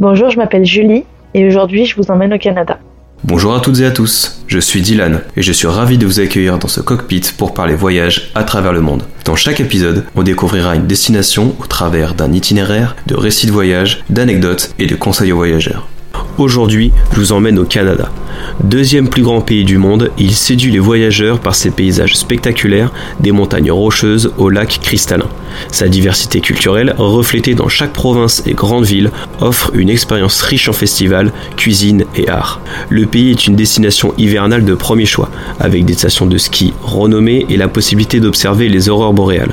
Bonjour, je m'appelle Julie et aujourd'hui je vous emmène au Canada. Bonjour à toutes et à tous, je suis Dylan et je suis ravi de vous accueillir dans ce cockpit pour parler voyage à travers le monde. Dans chaque épisode, on découvrira une destination au travers d'un itinéraire, de récits de voyage, d'anecdotes et de conseils aux voyageurs. Aujourd'hui, je vous emmène au Canada. Deuxième plus grand pays du monde, il séduit les voyageurs par ses paysages spectaculaires, des montagnes rocheuses aux lacs cristallins. Sa diversité culturelle, reflétée dans chaque province et grande ville, offre une expérience riche en festivals, cuisine et art. Le pays est une destination hivernale de premier choix, avec des stations de ski renommées et la possibilité d'observer les aurores boréales.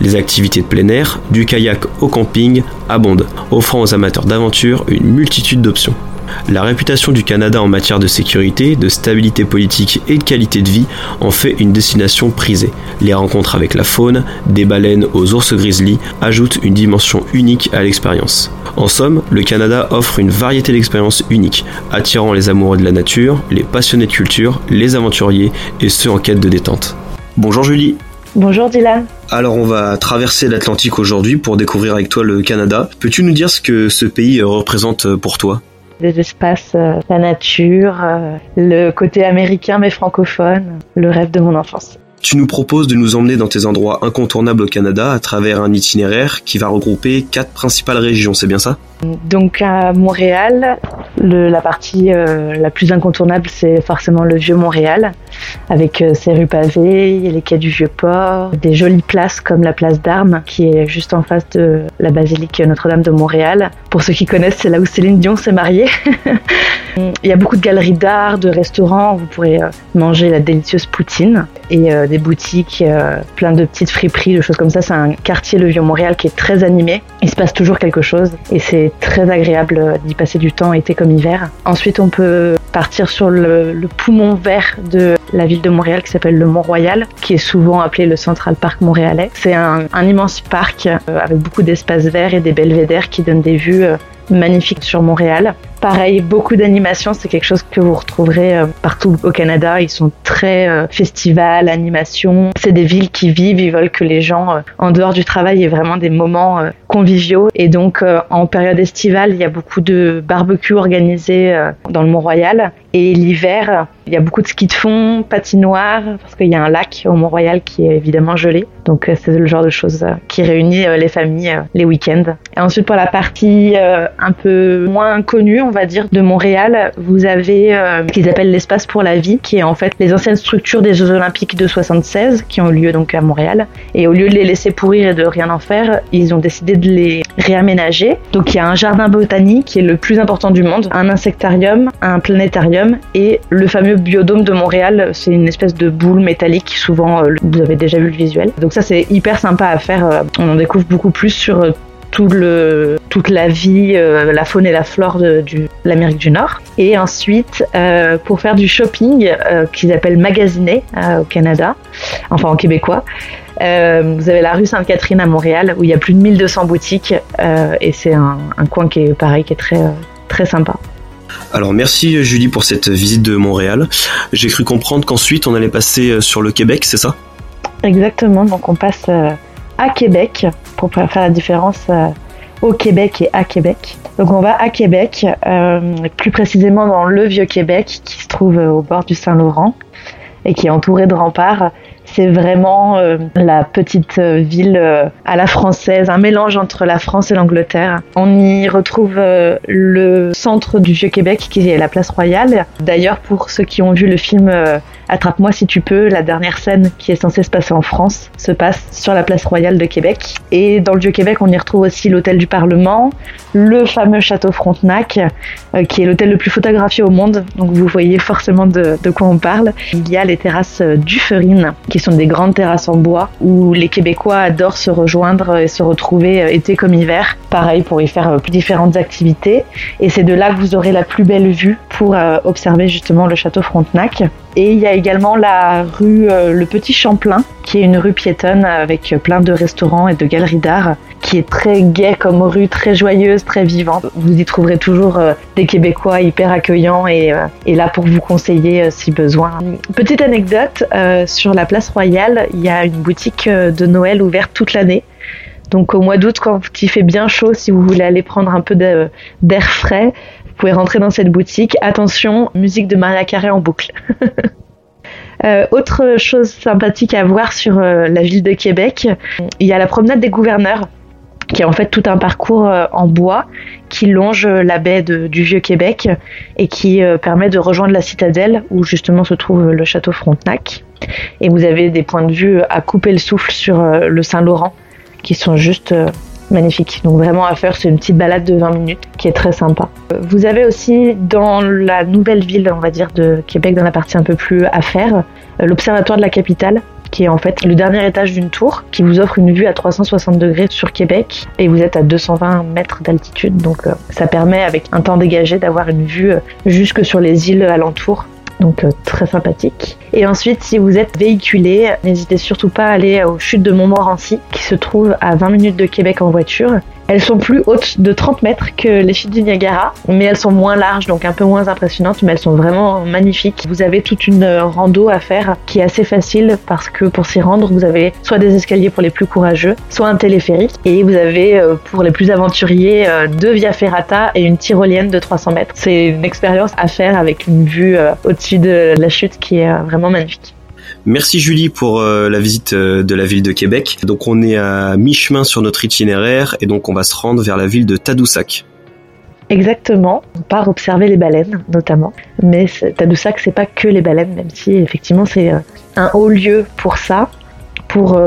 Les activités de plein air, du kayak au camping, abondent, offrant aux amateurs d'aventure une multitude d'options. La réputation du Canada en matière de sécurité, de stabilité politique et de qualité de vie en fait une destination prisée. Les rencontres avec la faune, des baleines aux ours grizzly, ajoutent une dimension unique à l'expérience. En somme, le Canada offre une variété d'expériences uniques, attirant les amoureux de la nature, les passionnés de culture, les aventuriers et ceux en quête de détente. Bonjour Julie Bonjour Dylan. Alors on va traverser l'Atlantique aujourd'hui pour découvrir avec toi le Canada. Peux-tu nous dire ce que ce pays représente pour toi? Des espaces, euh, la nature, euh, le côté américain mais francophone, le rêve de mon enfance. Tu nous proposes de nous emmener dans tes endroits incontournables au Canada à travers un itinéraire qui va regrouper quatre principales régions, c'est bien ça? Donc à Montréal, la partie euh, la plus incontournable, c'est forcément le vieux Montréal, avec euh, ses rues pavées, les quais du vieux port, des jolies places comme la place d'Armes, qui est juste en face de la basilique Notre-Dame de Montréal. Pour ceux qui connaissent, c'est là où Céline Dion s'est mariée. Il y a beaucoup de galeries d'art, de restaurants, vous pourrez euh, manger la délicieuse poutine et des boutiques, plein de petites friperies, de choses comme ça. C'est un quartier, le vieux Montréal, qui est très animé. Il se passe toujours quelque chose et c'est très agréable d'y passer du temps été comme hiver. Ensuite, on peut partir sur le, poumon vert de la ville de Montréal qui s'appelle le Mont-Royal, qui est souvent appelé le Central Park montréalais. C'est un, immense parc euh, avec beaucoup d'espaces verts et des belvédères qui donnent des vues euh, magnifiques sur Montréal. Pareil, beaucoup d'animation, c'est quelque chose que vous retrouverez euh, partout au Canada. Ils sont très euh, festival, animation. C'est des villes qui vivent, ils veulent que les gens, euh, en dehors du travail, aient vraiment des moments conviviaux. Et donc, en période estivale, il y a beaucoup de barbecues organisés dans le Mont-Royal. Et l'hiver, il y a beaucoup de ski de fond, patinoire, parce qu'il y a un lac au Mont-Royal qui est évidemment gelé. Donc c'est le genre de choses qui réunit les familles les week-ends. Et ensuite pour la partie un peu moins connue, on va dire, de Montréal, vous avez euh, ce qu'ils appellent l'espace pour la vie, qui est en fait les anciennes structures des Jeux Olympiques de 76, qui ont eu lieu donc à Montréal. Et au lieu de les laisser pourrir et de rien en faire, ils ont décidé de les réaménager. Donc il y a un jardin botanique qui est le plus important du monde, un insectarium, un planétarium et le fameux biodôme de Montréal. C'est une espèce de boule métallique, souvent euh, vous avez déjà vu le visuel. Donc ça c'est hyper sympa à faire. Euh, on en découvre beaucoup plus sur tout le, toute la vie, euh, la faune et la flore de, l'Amérique du Nord. Et ensuite, euh, pour faire du shopping euh, qu'ils appellent magasiner au Canada, enfin en québécois, vous avez la rue Sainte-Catherine à Montréal où il y a plus de 1200 boutiques et c'est un, un, coin qui est pareil, qui est très, très sympa. Alors merci Julie pour cette visite de Montréal. J'ai cru comprendre qu'ensuite on allait passer sur le Québec, c'est ça? Exactement, donc on passe à Québec pour faire la différence euh, au Québec et à Québec. Donc on va à Québec, euh, plus précisément dans le vieux Québec qui se trouve au bord du Saint-Laurent et qui est entouré de remparts. C'est vraiment euh, la petite ville à la française, un mélange entre la France et l'Angleterre. On y retrouve le centre du Vieux-Québec qui est la place Royale. D'ailleurs, pour ceux qui ont vu le film Attrape-moi si tu peux, la dernière scène qui est censée se passer en France se passe sur la place royale de Québec. Et dans le Vieux-Québec, on y retrouve aussi l'hôtel du Parlement, le fameux château Frontenac, euh, qui est l'hôtel le plus photographié au monde. Donc vous voyez forcément de, quoi on parle. Il y a les terrasses euh, du Ferine, qui sont des grandes terrasses en bois, où les Québécois adorent se rejoindre et se retrouver euh, été comme hiver. Pareil pour y faire différentes activités. Et c'est de là que vous aurez la plus belle vue pour observer justement le château Frontenac. Et il y a également la rue euh, Le Petit Champlain, qui est une rue piétonne avec plein de restaurants et de galeries d'art, qui est très gaie comme rue, très joyeuse, très vivante. Vous y trouverez toujours euh, des Québécois hyper accueillants et, euh, et là pour vous conseiller si besoin. Petite anecdote, sur la place Royale, il y a une boutique de Noël ouverte toute l'année. Donc au mois d'août, quand il fait bien chaud, si vous voulez aller prendre un peu d'air frais, vous pouvez rentrer dans cette boutique. Attention, musique de Maria Carré en boucle. Euh, autre chose sympathique à voir sur euh, la ville de Québec, il y a la promenade des gouverneurs qui est en fait tout un parcours euh, en bois qui longe la baie du Vieux-Québec et qui permet de rejoindre la citadelle où justement se trouve le château Frontenac. Et vous avez des points de vue à couper le souffle sur le Saint-Laurent qui sont juste magnifiques. Donc vraiment à faire, c'est une petite balade de 20 minutes qui est très sympa. Vous avez aussi dans la nouvelle ville, on va dire, de Québec, dans la partie un peu plus à faire, l'Observatoire de la capitale qui est en fait le dernier étage d'une tour qui vous offre une vue à 360 degrés sur Québec et vous êtes à 220 mètres d'altitude donc euh, ça permet avec un temps dégagé d'avoir une vue euh, jusque sur les îles alentours donc euh, très sympathique. Et ensuite, si vous êtes véhiculé, n'hésitez surtout pas à aller aux chutes de Montmorency, qui se trouvent à 20 minutes de Québec en voiture. Elles sont plus hautes de 30 mètres que les chutes du Niagara, mais elles sont moins larges, donc un peu moins impressionnantes, mais elles sont vraiment magnifiques. Vous avez toute une rando à faire qui est assez facile parce que pour s'y rendre, vous avez soit des escaliers pour les plus courageux, soit un téléphérique, et vous avez euh, pour les plus aventuriers euh, deux via ferrata et une tyrolienne de 300 mètres. C'est une expérience à faire avec une vue euh, au-dessus de la chute qui est vraiment magnifique. Merci Julie pour euh, la visite euh, de la ville de Québec. Donc on est à mi-chemin sur notre itinéraire et donc on va se rendre vers la ville de Tadoussac. Exactement, on part observer les baleines notamment. Mais Tadoussac, c'est pas que les baleines, même si effectivement c'est euh, un haut lieu pour ça. Pour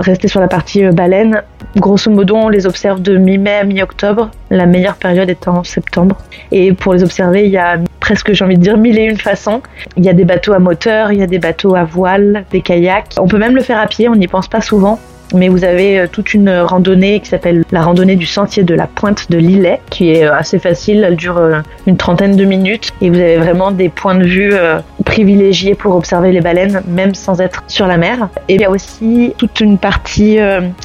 rester sur la partie baleine, grosso modo, on les observe de mi-mai à mi-octobre, la meilleure période étant en septembre. Et pour les observer, il y a presque, j'ai envie de dire, mille et une façons. Il y a des bateaux à moteur, il y a des bateaux à voile, des kayaks. On peut même le faire à pied, on n'y pense pas souvent mais vous avez euh, toute une randonnée qui s'appelle la randonnée du sentier de la pointe de l'Ilet, qui est euh, assez facile, elle dure euh, une trentaine de minutes, et vous avez vraiment des points de vue privilégiés pour observer les baleines, même sans être sur la mer. Et il y a aussi toute une partie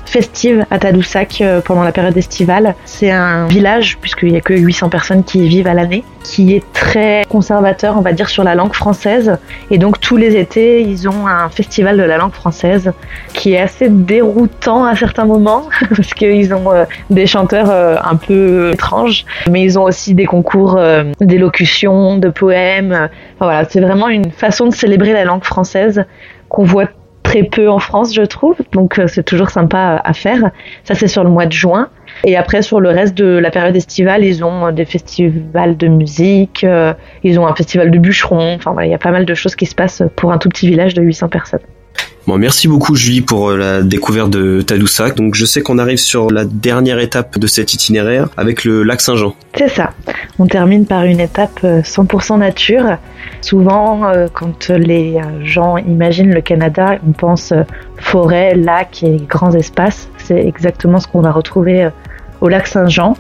festive à Tadoussac pendant la période estivale. C'est un village, puisqu'il n'y a que 800 personnes qui y vivent à l'année, qui est très conservateur, on va dire, sur la langue française. Et donc tous les étés, ils ont un festival de la langue française qui est assez déroutant à certains moments, parce qu'ils ont euh, des chanteurs euh, un peu étranges, mais ils ont aussi des concours euh, d'élocution, de poèmes. voilà, c'est vraiment une façon de célébrer la langue française qu'on voit très peu en France, je trouve. Donc c'est toujours sympa à faire. Ça, c'est sur le mois de juin. Et après, sur le reste de la période estivale, ils ont des festivals de musique, euh, ils ont un festival de bûcherons. Enfin, il y a pas mal de choses qui se passent pour un tout petit village de 800 personnes. Bon, merci beaucoup Julie pour euh, la découverte de Tadoussac. Donc je sais qu'on arrive sur la dernière étape de cet itinéraire avec le lac Saint-Jean. C'est ça. On termine par une étape 100% euh, nature. Souvent, quand les gens imaginent le Canada, on pense forêt, lac et grands espaces. C'est exactement ce qu'on va retrouver au lac Saint-Jean.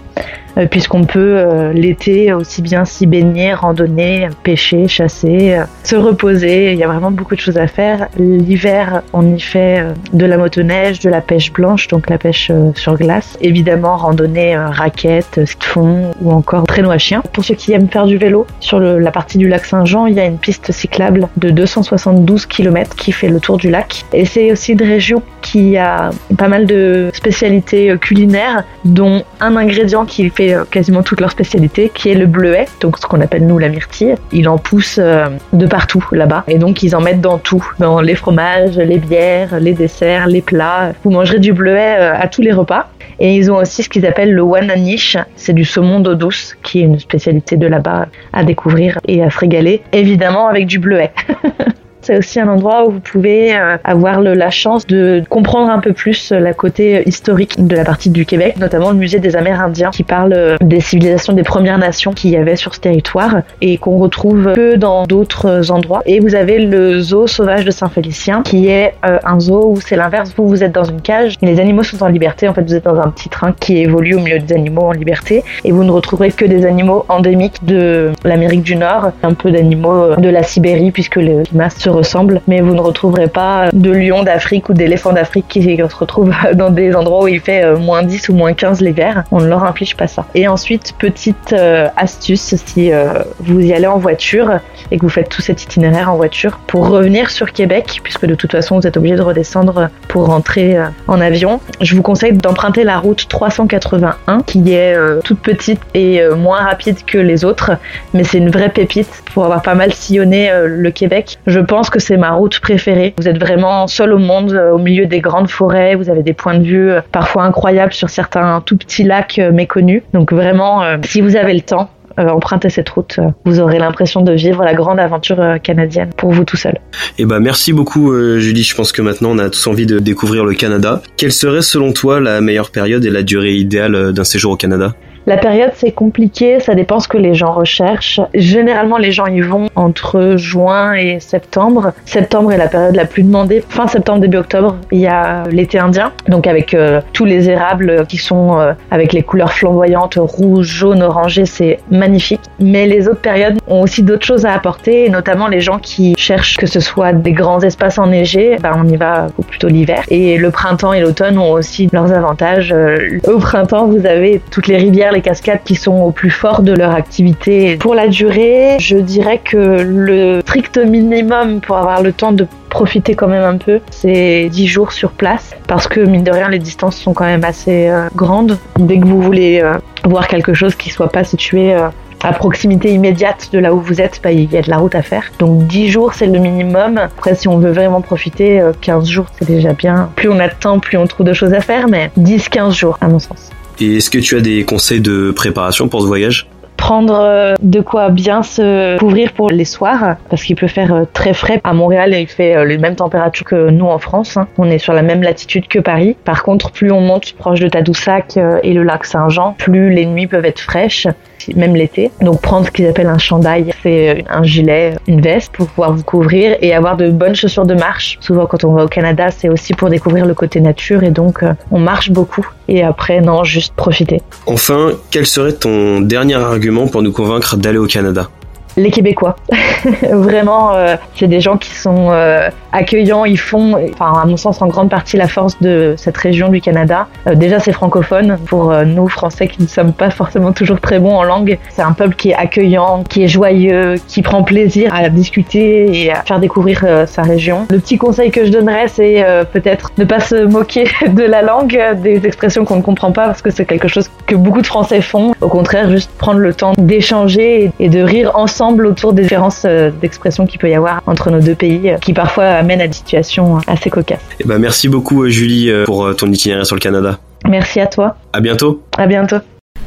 Euh, puisqu'on peut euh, l'été aussi bien s'y baigner, randonner, pêcher, chasser, euh, se reposer. Il y a vraiment beaucoup de choses à faire. L'hiver, on y fait de la motoneige, de la pêche blanche, donc la pêche sur glace. Évidemment, randonnée, raquettes, ski fond ou encore traîneau à chien. Pour ceux qui aiment faire du vélo, sur la partie du lac Saint-Jean, il y a une piste cyclable de 272 km qui fait le tour du lac. Et c'est aussi une région qui a pas mal de spécialités culinaires, dont un ingrédient qui fait euh, quasiment toutes leurs spécialités, qui est le bleuet, donc ce qu'on appelle nous la myrtille. Il en pousse euh, de partout là-bas, et donc ils en mettent dans tout, dans les fromages, les bières, les desserts, les plats. Vous mangerez du bleuet euh, à tous les repas. Et ils ont aussi ce qu'ils appellent le wananish, c'est du saumon d'eau douce, qui est une spécialité de là-bas à découvrir et à se régaler, évidemment avec du bleuet. C'est aussi un endroit où vous pouvez euh, avoir la chance de comprendre un peu plus la côté historique de la partie du Québec, notamment le musée des Amérindiens qui parle euh, des civilisations des Premières Nations qu'il y avait sur ce territoire et qu'on retrouve peu dans d'autres endroits. Et vous avez le zoo sauvage de Saint-Félicien qui est euh, un zoo où c'est l'inverse, vous vous êtes dans une cage, les animaux sont en liberté, en fait vous êtes dans un petit train qui évolue au milieu des animaux en liberté et vous ne retrouverez que des animaux endémiques de l'Amérique du Nord, un peu d'animaux de la Sibérie puisque le climat se ressemblent, mais vous ne retrouverez pas de lions d'Afrique ou d'éléphants d'Afrique qui se retrouvent dans des endroits où il fait euh, moins 10 ou moins 15 l'hiver. On ne leur inflige pas ça. Et ensuite, petite euh, astuce, si vous y allez en voiture et que vous faites tout cet itinéraire en voiture, pour revenir sur Québec, puisque de toute façon vous êtes obligé de redescendre pour rentrer en avion, je vous conseille d'emprunter la route 381 qui est toute petite et moins rapide que les autres, mais c'est une vraie pépite pour avoir pas mal sillonné euh, le Québec. Je pense que c'est ma route préférée. Vous êtes vraiment seul au monde, euh, au milieu des grandes forêts. Vous avez des points de vue euh, parfois incroyables sur certains tout petits lacs méconnus. Donc vraiment, si vous avez le temps, empruntez cette route, vous aurez l'impression de vivre la grande aventure canadienne pour vous tout seul. Eh ben merci beaucoup Julie, je pense que maintenant on a tous envie de découvrir le Canada. Quelle serait selon toi la meilleure période et la durée idéale d'un séjour au Canada? La période, c'est compliqué, ça dépend ce que les gens recherchent. Généralement, les gens y vont entre juin et septembre. Septembre est la période la plus demandée. Fin septembre, début octobre, il y a l'été indien, donc avec euh, tous les érables qui sont euh, avec les couleurs flamboyantes, rouge, jaune, orangé, c'est magnifique. Mais les autres périodes ont aussi d'autres choses à apporter, notamment les gens qui cherchent que ce soit des grands espaces enneigés, ben on y va plutôt l'hiver. Et le printemps et l'automne ont aussi leurs avantages. Euh, au printemps, vous avez toutes les rivières, les cascades qui sont au plus fort de leur activité. Pour la durée, je dirais que le strict minimum pour avoir le temps de profiter quand même un peu, c'est 10 jours sur place parce que mine de rien les distances sont quand même assez euh, grandes. Dès que vous voulez euh, voir quelque chose qui soit pas situé euh, à proximité immédiate de là où vous êtes, bah, il y a de la route à faire. Donc 10 jours, c'est le minimum. Après, si on veut vraiment profiter, 15 jours, c'est déjà bien. Plus on a de temps, plus on trouve de choses à faire, mais 10-15 jours, à mon sens. Et est-ce que tu as des conseils de préparation pour ce voyage? Prendre euh, de quoi bien se couvrir pour les soirs parce qu'il peut faire euh, très frais. À Montréal, il fait euh, les mêmes températures que nous en France. Hein. On est sur la même latitude que Paris. Par contre, plus on monte proche de Tadoussac et le lac Saint-Jean, plus les nuits peuvent être fraîches même l'été. Donc prendre ce qu'ils appellent un chandail, c'est un gilet, une veste pour pouvoir vous couvrir et avoir de bonnes chaussures de marche. Souvent quand on va au Canada, c'est aussi pour découvrir le côté nature et donc on marche beaucoup. Et après, non, juste profiter. Enfin, quel serait ton dernier argument pour nous convaincre d'aller au Canada? Les Québécois. Vraiment, euh, c'est des gens qui sont euh, accueillants. Ils font, enfin, à mon sens, en grande partie la force de cette région du Canada. Euh, déjà, c'est francophone. Pour nous, Français, qui ne sommes pas forcément toujours très bons en langue, c'est un peuple qui est accueillant, qui est joyeux, qui prend plaisir à discuter et à faire découvrir sa région. Le petit conseil que je donnerais, c'est peut-être ne pas se moquer de la langue, des expressions qu'on ne comprend pas, parce que c'est quelque chose que beaucoup de Français font. Au contraire, juste prendre le temps d'échanger et de rire ensemble autour des différences euh, d'expression qu'il peut y avoir entre nos deux pays, euh, qui parfois amènent à des situations assez cocasses. Et eh ben, merci beaucoup euh, Julie pour ton itinéraire sur le Canada. Merci à toi. À bientôt. À bientôt.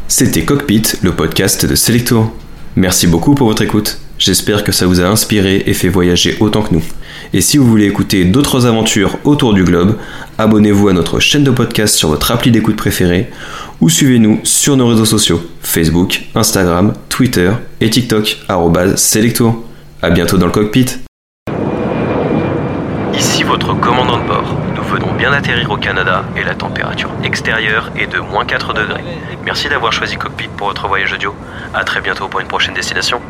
C'était Cockpit, le podcast de Selectour. Merci beaucoup pour votre écoute. J'espère que ça vous a inspiré et fait voyager autant que nous. Et si vous voulez écouter d'autres aventures autour du globe, abonnez-vous à notre chaîne de podcast sur votre appli d'écoute préférée ou suivez-nous sur nos réseaux sociaux Facebook, Instagram, Twitter et TikTok Selectour. A bientôt dans le cockpit. Ici votre commandant de bord. Nous venons bien atterrir au Canada et la température extérieure est de moins 4 degrés. Merci d'avoir choisi Cockpit pour votre voyage audio. A très bientôt pour une prochaine destination.